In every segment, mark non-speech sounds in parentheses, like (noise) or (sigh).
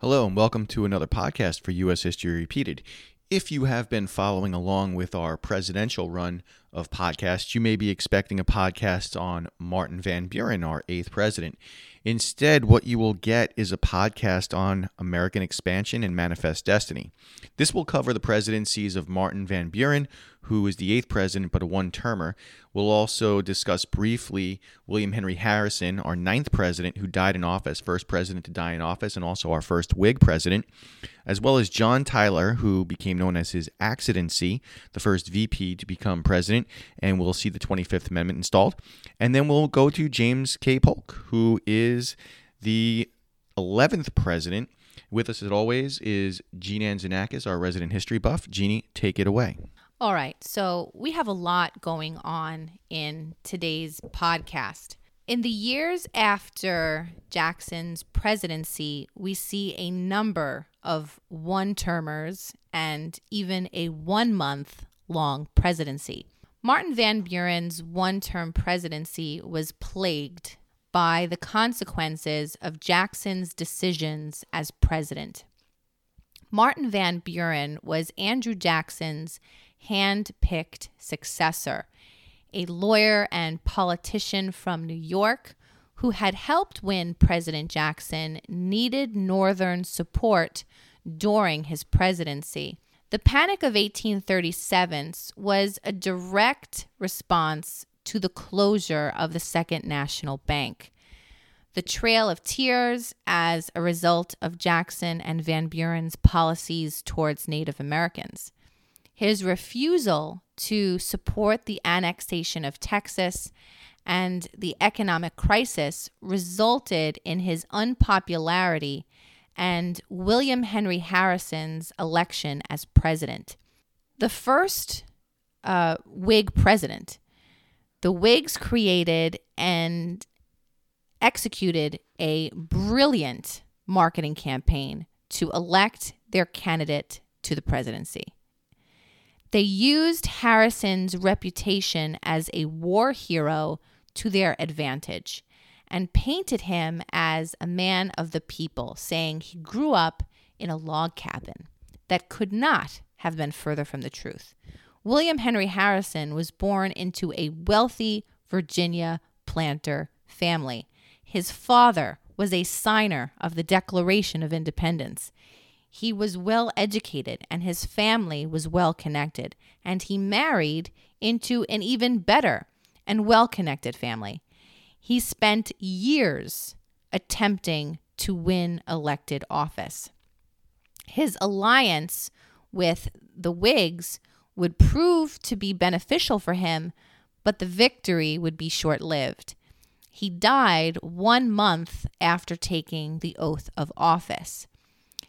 Hello, and welcome to another podcast for U.S. History Repeated. If you have been following along with our presidential run of podcasts, you may be expecting a podcast on Martin Van Buren, our eighth president. Instead, what you will get is a podcast on American expansion and manifest destiny. This will cover the presidencies of Martin Van Buren, who is the eighth president but a one termer. We'll also discuss briefly William Henry Harrison, our ninth president who died in office, first president to die in office, and also our first Whig president, as well as John Tyler, who became known as his accidency, the first VP to become president, and we'll see the 25th Amendment installed. And then we'll go to James K. Polk, who is the 11th president. With us, as always, is Jeannie Anzanakis, our resident history buff. Jeannie, take it away. All right, so we have a lot going on in today's podcast. In the years after Jackson's presidency, we see a number of one termers and even a one month long presidency. Martin Van Buren's one term presidency was plagued by the consequences of Jackson's decisions as president. Martin Van Buren was Andrew Jackson's hand picked successor, a lawyer and politician from New York who had helped win President Jackson needed Northern support during his presidency. The Panic of 1837 was a direct response to the closure of the Second National Bank. The Trail of Tears, as a result of Jackson and Van Buren's policies towards Native Americans. His refusal to support the annexation of Texas and the economic crisis resulted in his unpopularity and William Henry Harrison's election as president. The first uh, Whig president, the Whigs created and executed a brilliant marketing campaign to elect their candidate to the presidency. They used Harrison's reputation as a war hero to their advantage and painted him as a man of the people, saying he grew up in a log cabin. That could not have been further from the truth. William Henry Harrison was born into a wealthy Virginia planter family. His father was a signer of the Declaration of Independence. He was well educated and his family was well connected, and he married into an even better and well connected family. He spent years attempting to win elected office. His alliance with the Whigs would prove to be beneficial for him, but the victory would be short lived. He died one month after taking the oath of office.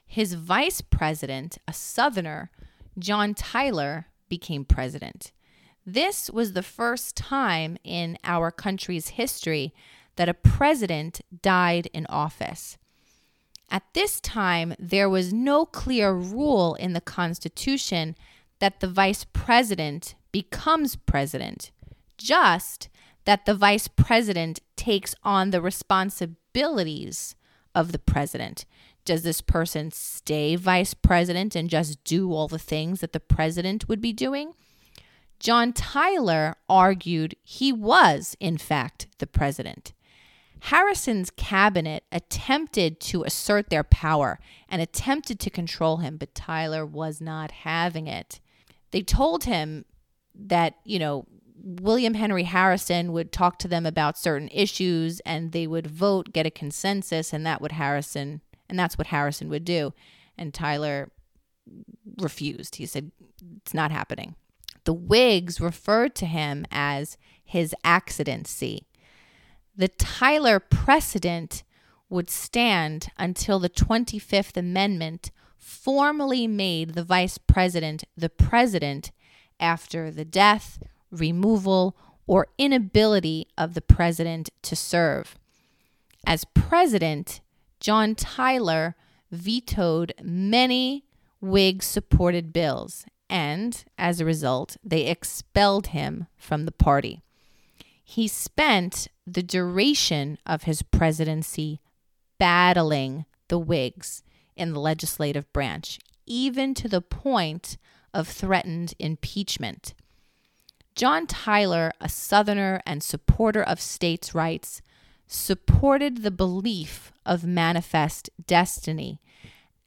His vice president, a Southerner, John Tyler, became president. This was the first time in our country's history that a president died in office. At this time, there was no clear rule in the Constitution that the vice president becomes president, just that the vice president takes on the responsibilities of the president. Does this person stay vice president and just do all the things that the president would be doing? John Tyler argued he was, in fact, the president. Harrison's cabinet attempted to assert their power and attempted to control him, but Tyler was not having it. They told him that, you know, William Henry Harrison would talk to them about certain issues and they would vote, get a consensus, and that would Harrison and that's what Harrison would do. And Tyler refused. He said, It's not happening. The Whigs referred to him as his accidency. The Tyler precedent would stand until the 25th Amendment formally made the vice president the president after the death, removal, or inability of the president to serve. As president, John Tyler vetoed many Whig supported bills, and as a result, they expelled him from the party. He spent the duration of his presidency battling the Whigs, in the legislative branch, even to the point of threatened impeachment. John Tyler, a Southerner and supporter of states' rights, supported the belief of manifest destiny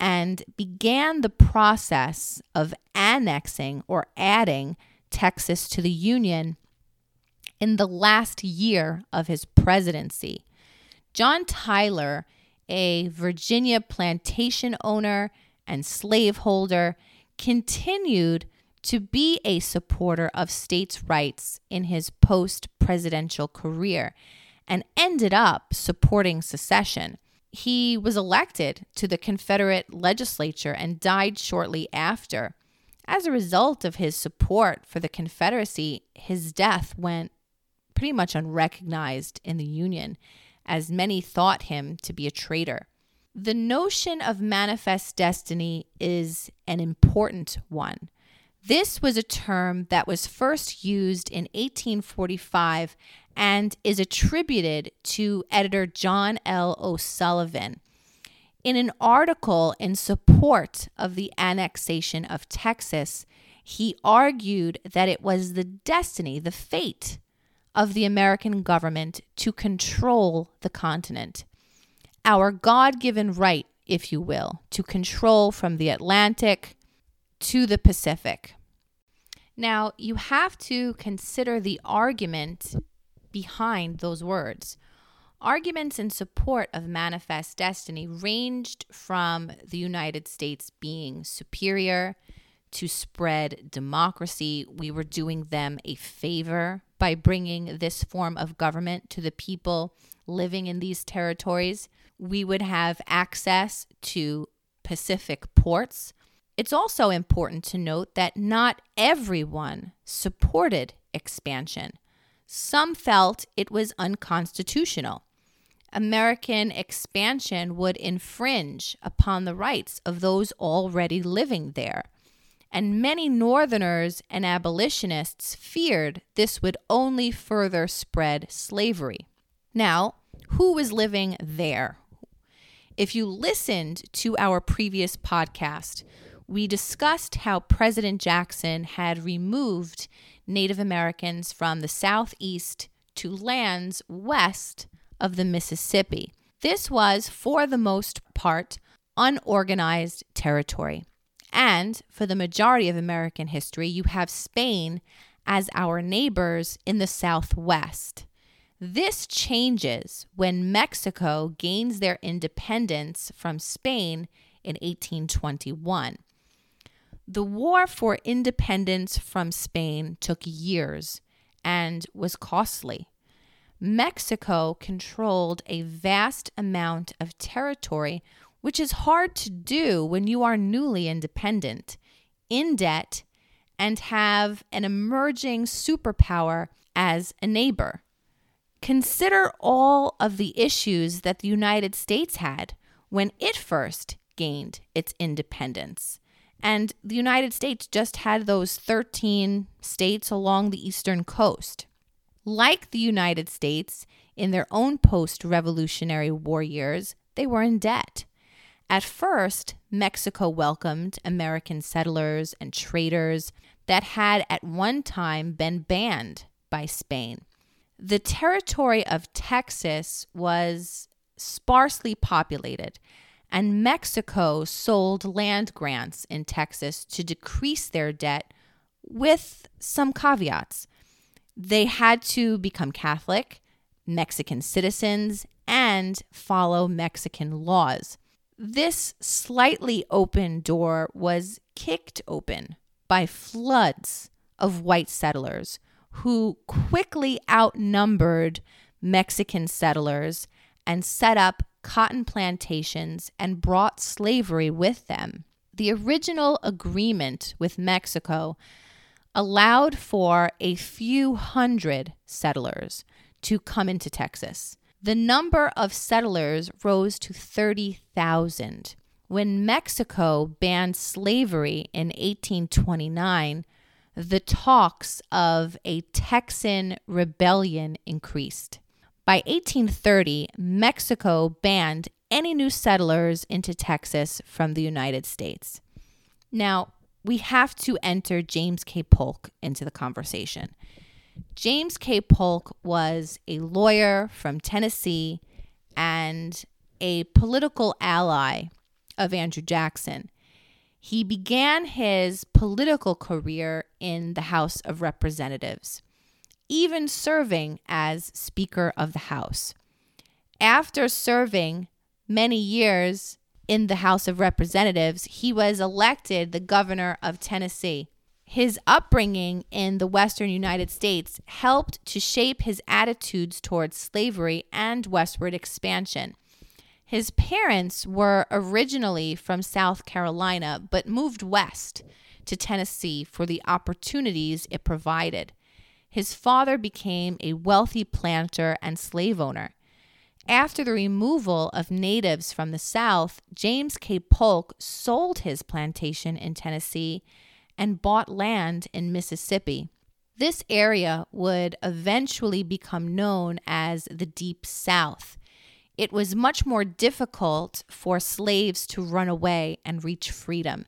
and began the process of annexing or adding Texas to the Union in the last year of his presidency. John Tyler, a Virginia plantation owner and slaveholder, continued to be a supporter of states' rights in his post presidential career and ended up supporting secession. He was elected to the Confederate legislature and died shortly after. As a result of his support for the Confederacy, his death went pretty much unrecognized in the Union, as many thought him to be a traitor. The notion of manifest destiny is an important one. This was a term that was first used in 1845 and is attributed to editor John L. O'Sullivan. In an article in support of the annexation of Texas, he argued that it was the destiny, the fate of the American government to control the continent. Our God given right, if you will, to control from the Atlantic to the Pacific. Now, you have to consider the argument behind those words. Arguments in support of manifest destiny ranged from the United States being superior to spread democracy. We were doing them a favor by bringing this form of government to the people living in these territories. We would have access to Pacific ports. It's also important to note that not everyone supported expansion. Some felt it was unconstitutional. American expansion would infringe upon the rights of those already living there. And many Northerners and abolitionists feared this would only further spread slavery. Now, who was living there? If you listened to our previous podcast, we discussed how President Jackson had removed Native Americans from the Southeast to lands west of the Mississippi. This was, for the most part, unorganized territory. And for the majority of American history, you have Spain as our neighbors in the Southwest. This changes when Mexico gains their independence from Spain in 1821. The war for independence from Spain took years and was costly. Mexico controlled a vast amount of territory, which is hard to do when you are newly independent, in debt, and have an emerging superpower as a neighbor. Consider all of the issues that the United States had when it first gained its independence. And the United States just had those 13 states along the eastern coast. Like the United States, in their own post Revolutionary War years, they were in debt. At first, Mexico welcomed American settlers and traders that had at one time been banned by Spain. The territory of Texas was sparsely populated, and Mexico sold land grants in Texas to decrease their debt with some caveats they had to become Catholic, Mexican citizens, and follow Mexican laws. This slightly open door was kicked open by floods of white settlers who quickly outnumbered Mexican settlers and set up cotton plantations and brought slavery with them. The original agreement with Mexico allowed for a few hundred settlers to come into Texas. The number of settlers rose to 30,000. When Mexico banned slavery in 1829, the talks of a Texan rebellion increased. By 1830, Mexico banned any new settlers into Texas from the United States. Now, we have to enter James K. Polk into the conversation. James K. Polk was a lawyer from Tennessee and a political ally of Andrew Jackson. He began his political career in the House of Representatives, even serving as Speaker of the House. After serving many years in the House of Representatives, he was elected the governor of Tennessee. His upbringing in the Western United States helped to shape his attitudes towards slavery and westward expansion. His parents were originally from South Carolina, but moved west to Tennessee for the opportunities it provided. His father became a wealthy planter and slave owner. After the removal of natives from the South, James K. Polk sold his plantation in Tennessee and bought land in Mississippi. This area would eventually become known as the Deep South. It was much more difficult for slaves to run away and reach freedom.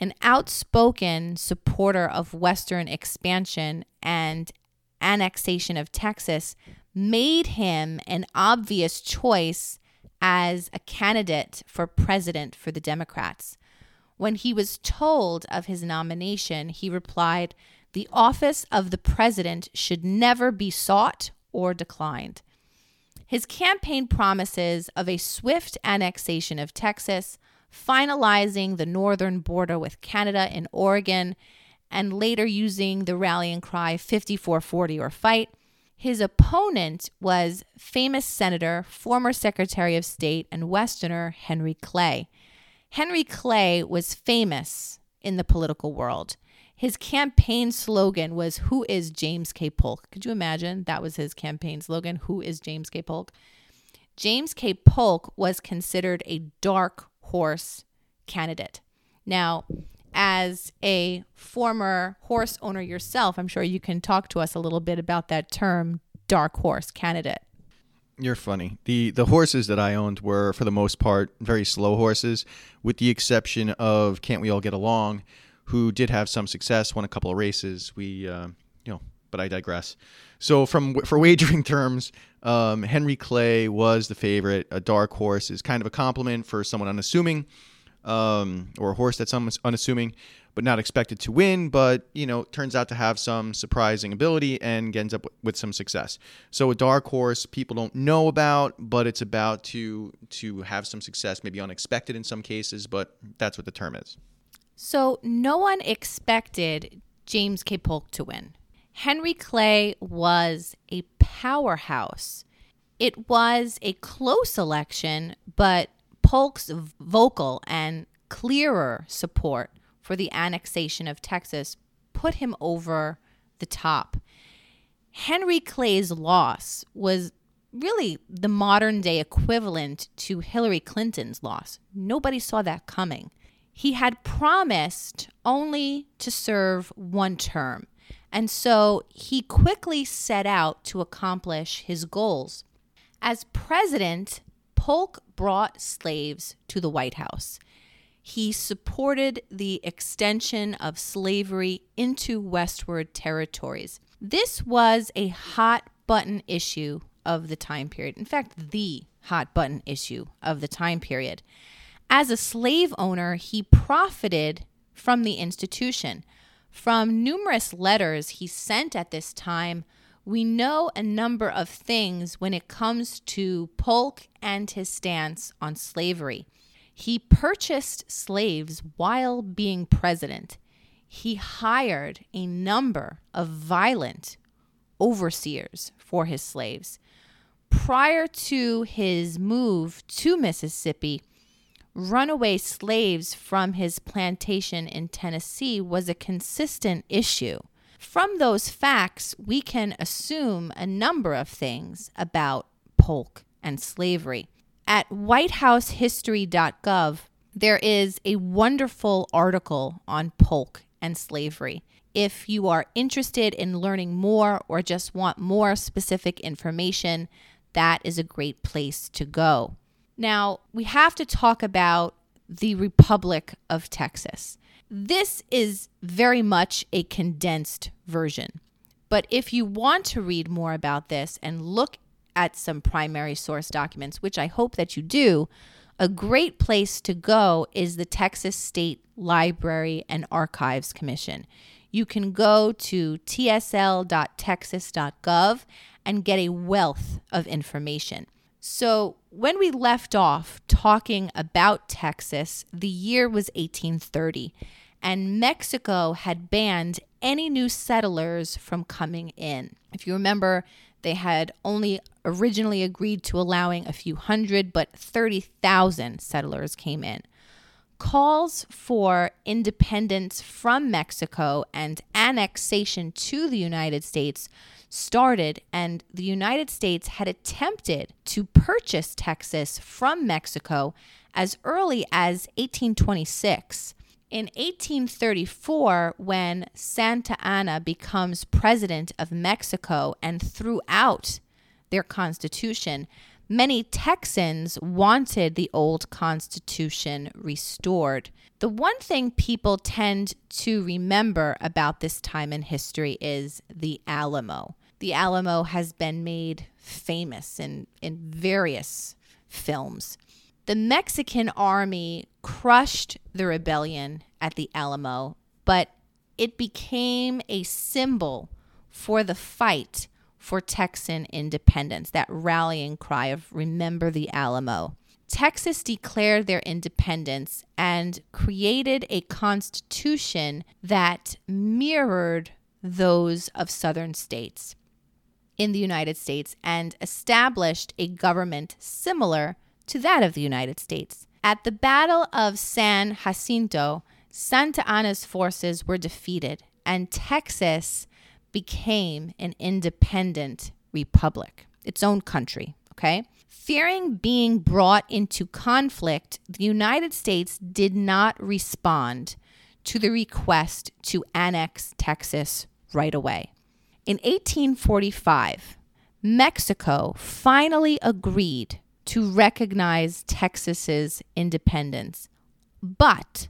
An outspoken supporter of Western expansion and annexation of Texas, made him an obvious choice as a candidate for president for the Democrats. When he was told of his nomination, he replied, The office of the president should never be sought or declined. His campaign promises of a swift annexation of Texas, finalizing the northern border with Canada and Oregon, and later using the rallying cry 5440 or fight, his opponent was famous Senator, former Secretary of State, and Westerner Henry Clay. Henry Clay was famous in the political world. His campaign slogan was Who is James K. Polk? Could you imagine? That was his campaign slogan Who is James K. Polk? James K. Polk was considered a dark horse candidate. Now, as a former horse owner yourself, I'm sure you can talk to us a little bit about that term, dark horse candidate. You're funny. The the horses that I owned were for the most part very slow horses with the exception of Can't We All Get Along who did have some success, won a couple of races. We uh, you know, but I digress. So from for wagering (laughs) terms, um, Henry Clay was the favorite. A dark horse is kind of a compliment for someone unassuming um, or a horse that's unassuming but not expected to win, but you know turns out to have some surprising ability and ends up with some success. So a dark horse people don't know about, but it's about to to have some success, maybe unexpected in some cases, but that's what the term is. So no one expected James K. Polk to win. Henry Clay was a powerhouse. It was a close election, but Polk's vocal and clearer support for the annexation of Texas put him over the top. Henry Clay's loss was really the modern day equivalent to Hillary Clinton's loss. Nobody saw that coming. He had promised only to serve one term, and so he quickly set out to accomplish his goals. As president, Polk brought slaves to the White House. He supported the extension of slavery into westward territories. This was a hot button issue of the time period. In fact, the hot button issue of the time period. As a slave owner, he profited from the institution. From numerous letters he sent at this time, we know a number of things when it comes to Polk and his stance on slavery. He purchased slaves while being president. He hired a number of violent overseers for his slaves. Prior to his move to Mississippi, runaway slaves from his plantation in Tennessee was a consistent issue. From those facts, we can assume a number of things about Polk and slavery. At whitehousehistory.gov, there is a wonderful article on Polk and slavery. If you are interested in learning more or just want more specific information, that is a great place to go. Now, we have to talk about the Republic of Texas. This is very much a condensed version. But if you want to read more about this and look at some primary source documents, which I hope that you do, a great place to go is the Texas State Library and Archives Commission. You can go to tsl.texas.gov and get a wealth of information. So, when we left off talking about Texas, the year was 1830, and Mexico had banned any new settlers from coming in. If you remember, they had only originally agreed to allowing a few hundred, but 30,000 settlers came in. Calls for independence from Mexico and annexation to the United States started, and the United States had attempted to purchase Texas from Mexico as early as 1826. In 1834, when Santa Anna becomes president of Mexico and throughout their constitution, many Texans wanted the old constitution restored. The one thing people tend to remember about this time in history is the Alamo. The Alamo has been made famous in, in various films. The Mexican army crushed the rebellion at the Alamo, but it became a symbol for the fight for Texan independence, that rallying cry of remember the Alamo. Texas declared their independence and created a constitution that mirrored those of southern states in the United States and established a government similar to that of the United States. At the Battle of San Jacinto, Santa Anna's forces were defeated, and Texas became an independent republic, its own country. Okay? Fearing being brought into conflict, the United States did not respond to the request to annex Texas right away. In 1845, Mexico finally agreed to recognize Texas's independence, but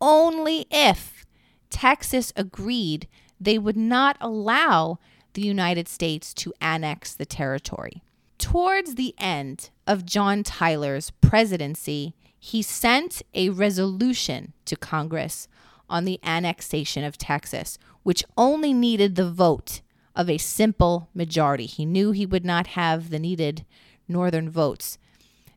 only if Texas agreed they would not allow the United States to annex the territory. Towards the end of John Tyler's presidency, he sent a resolution to Congress on the annexation of Texas, which only needed the vote of a simple majority. He knew he would not have the needed northern votes.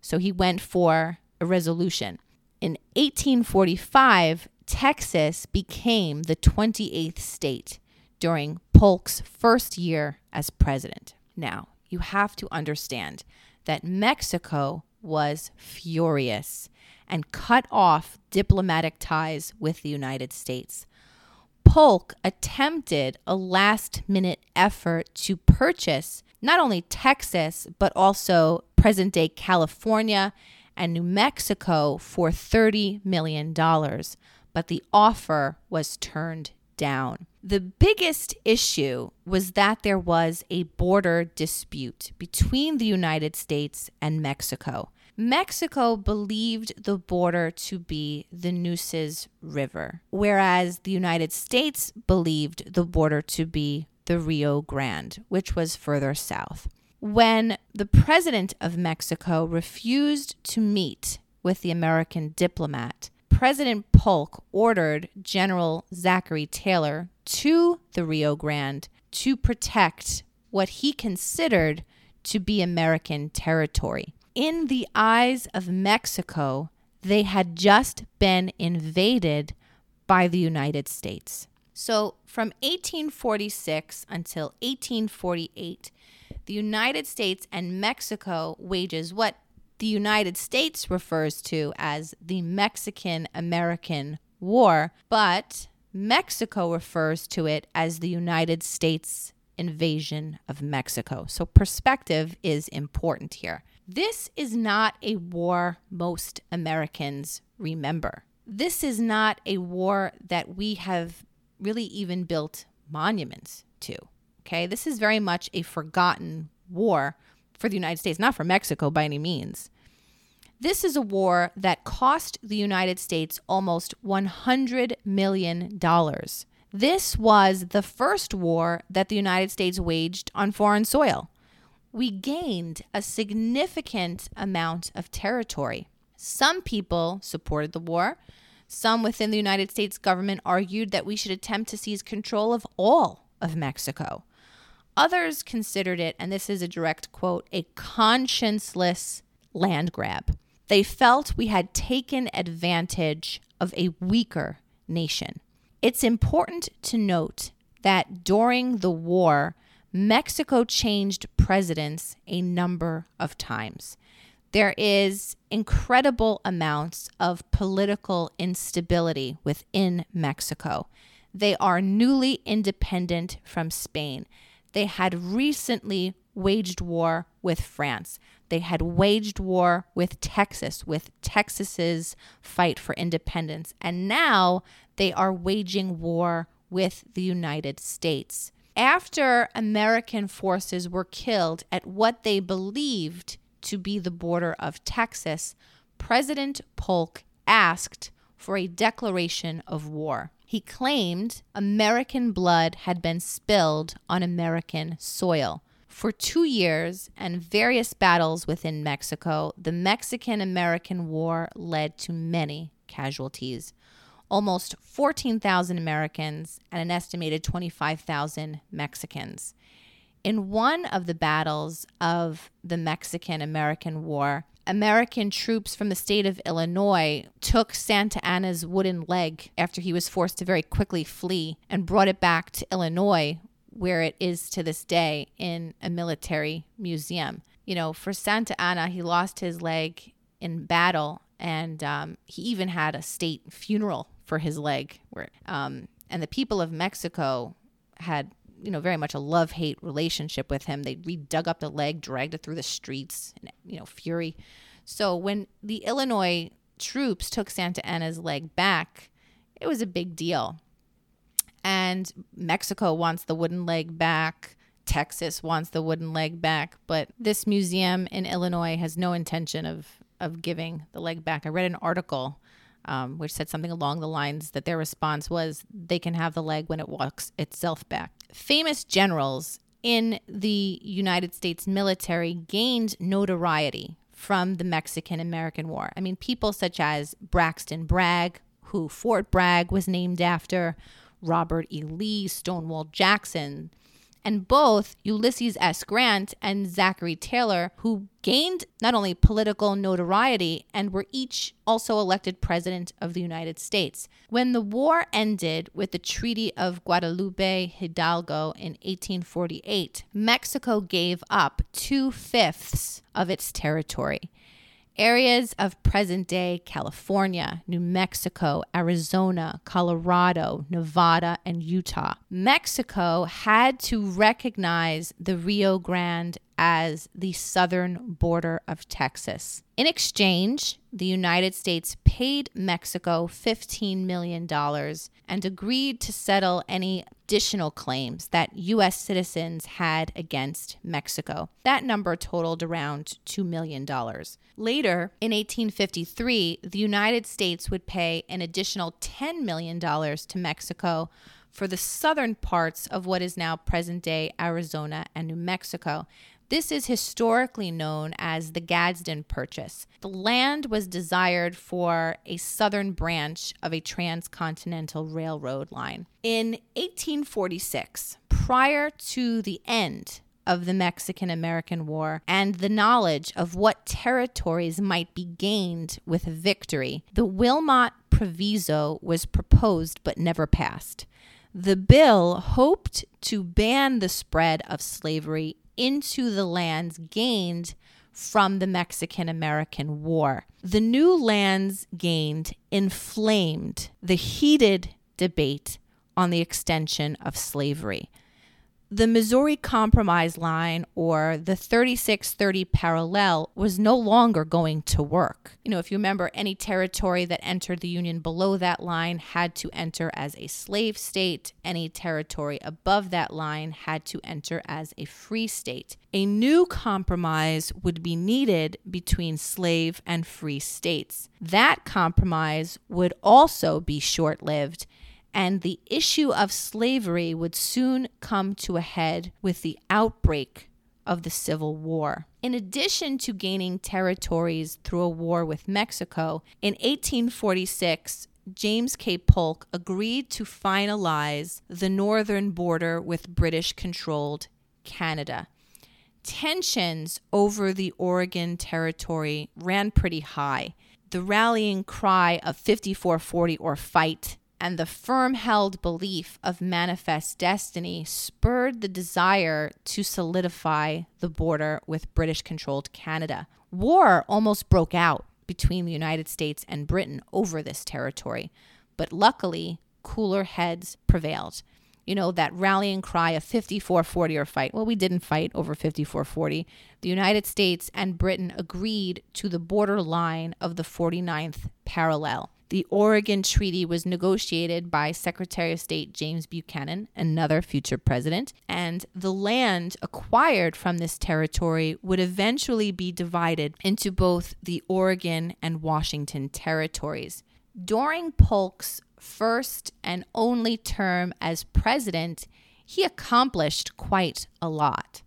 So he went for a resolution. In 1845, Texas became the 28th state during Polk's first year as president. Now, you have to understand that Mexico was furious and cut off diplomatic ties with the United States. Polk attempted a last minute effort to purchase not only Texas, but also present day California and New Mexico for $30 million, but the offer was turned down. The biggest issue was that there was a border dispute between the United States and Mexico. Mexico believed the border to be the Nueces River, whereas the United States believed the border to be the Rio Grande, which was further south. When the president of Mexico refused to meet with the American diplomat, President Polk ordered General Zachary Taylor to the Rio Grande to protect what he considered to be American territory. In the eyes of Mexico, they had just been invaded by the United States. So, from 1846 until 1848, the United States and Mexico wages what the United States refers to as the Mexican American War, but Mexico refers to it as the United States invasion of Mexico. So, perspective is important here. This is not a war most Americans remember. This is not a war that we have really even built monuments to. Okay, this is very much a forgotten war for the United States, not for Mexico by any means. This is a war that cost the United States almost $100 million. This was the first war that the United States waged on foreign soil. We gained a significant amount of territory. Some people supported the war. Some within the United States government argued that we should attempt to seize control of all of Mexico. Others considered it, and this is a direct quote, a conscienceless land grab. They felt we had taken advantage of a weaker nation. It's important to note that during the war, Mexico changed presidents a number of times. There is incredible amounts of political instability within Mexico. They are newly independent from Spain. They had recently waged war with France. They had waged war with Texas, with Texas's fight for independence. And now they are waging war with the United States. After American forces were killed at what they believed to be the border of Texas, President Polk asked for a declaration of war. He claimed American blood had been spilled on American soil. For two years and various battles within Mexico, the Mexican American War led to many casualties. Almost 14,000 Americans and an estimated 25,000 Mexicans. In one of the battles of the Mexican American War, American troops from the state of Illinois took Santa Anna's wooden leg after he was forced to very quickly flee and brought it back to Illinois, where it is to this day in a military museum. You know, for Santa Anna, he lost his leg in battle, and um, he even had a state funeral for his leg. Where, um, and the people of Mexico had you know, very much a love hate relationship with him. They re dug up the leg, dragged it through the streets, in, you know, fury. So when the Illinois troops took Santa Anna's leg back, it was a big deal. And Mexico wants the wooden leg back. Texas wants the wooden leg back, but this museum in Illinois has no intention of of giving the leg back. I read an article um, which said something along the lines that their response was they can have the leg when it walks itself back. Famous generals in the United States military gained notoriety from the Mexican American War. I mean, people such as Braxton Bragg, who Fort Bragg was named after, Robert E. Lee, Stonewall Jackson, and both Ulysses S. Grant and Zachary Taylor, who gained not only political notoriety and were each also elected president of the United States. When the war ended with the Treaty of Guadalupe Hidalgo in 1848, Mexico gave up two fifths of its territory. Areas of present day California, New Mexico, Arizona, Colorado, Nevada, and Utah. Mexico had to recognize the Rio Grande as the southern border of Texas. In exchange, the United States paid Mexico $15 million and agreed to settle any additional claims that U.S. citizens had against Mexico. That number totaled around $2 million. Later, in 1853, the United States would pay an additional $10 million to Mexico for the southern parts of what is now present day Arizona and New Mexico. This is historically known as the Gadsden Purchase. The land was desired for a southern branch of a transcontinental railroad line. In 1846, prior to the end of the Mexican American War and the knowledge of what territories might be gained with victory, the Wilmot Proviso was proposed but never passed. The bill hoped to ban the spread of slavery into the lands gained from the Mexican American War. The new lands gained inflamed the heated debate on the extension of slavery. The Missouri Compromise line or the 3630 parallel was no longer going to work. You know, if you remember, any territory that entered the Union below that line had to enter as a slave state, any territory above that line had to enter as a free state. A new compromise would be needed between slave and free states. That compromise would also be short lived and the issue of slavery would soon come to a head with the outbreak of the Civil War. In addition to gaining territories through a war with Mexico, in 1846, James K. Polk agreed to finalize the northern border with British controlled Canada. Tensions over the Oregon Territory ran pretty high. The rallying cry of 5440 or fight and the firm held belief of manifest destiny spurred the desire to solidify the border with British controlled Canada. War almost broke out between the United States and Britain over this territory, but luckily, cooler heads prevailed. You know, that rallying cry of 5440 or fight. Well, we didn't fight over 5440. The United States and Britain agreed to the border line of the 49th parallel. The Oregon Treaty was negotiated by Secretary of State James Buchanan, another future president, and the land acquired from this territory would eventually be divided into both the Oregon and Washington territories. During Polk's first and only term as president, he accomplished quite a lot.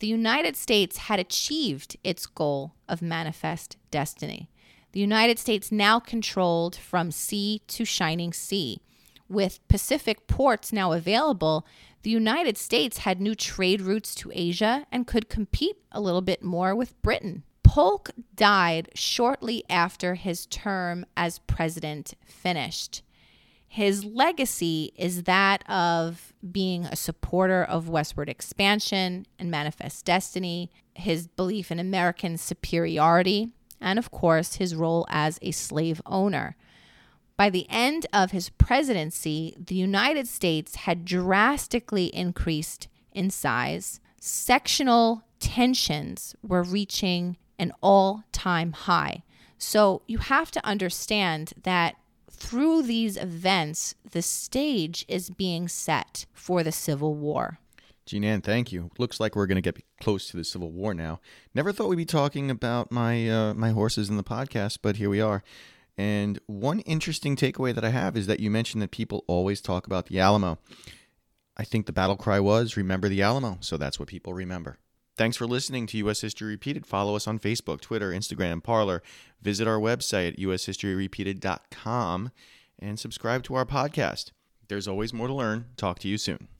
The United States had achieved its goal of manifest destiny. The United States now controlled from sea to shining sea. With Pacific ports now available, the United States had new trade routes to Asia and could compete a little bit more with Britain. Polk died shortly after his term as president finished. His legacy is that of being a supporter of westward expansion and manifest destiny, his belief in American superiority, and of course, his role as a slave owner. By the end of his presidency, the United States had drastically increased in size. Sectional tensions were reaching an all time high. So you have to understand that through these events, the stage is being set for the Civil War. Jean Ann, thank you. Looks like we're going to get close to the Civil War now. Never thought we'd be talking about my uh, my horses in the podcast, but here we are. And one interesting takeaway that I have is that you mentioned that people always talk about the Alamo. I think the battle cry was "Remember the Alamo," so that's what people remember. Thanks for listening to U.S. History Repeated. Follow us on Facebook, Twitter, Instagram, Parler. Visit our website at ushistoryrepeated.com and subscribe to our podcast. There's always more to learn. Talk to you soon.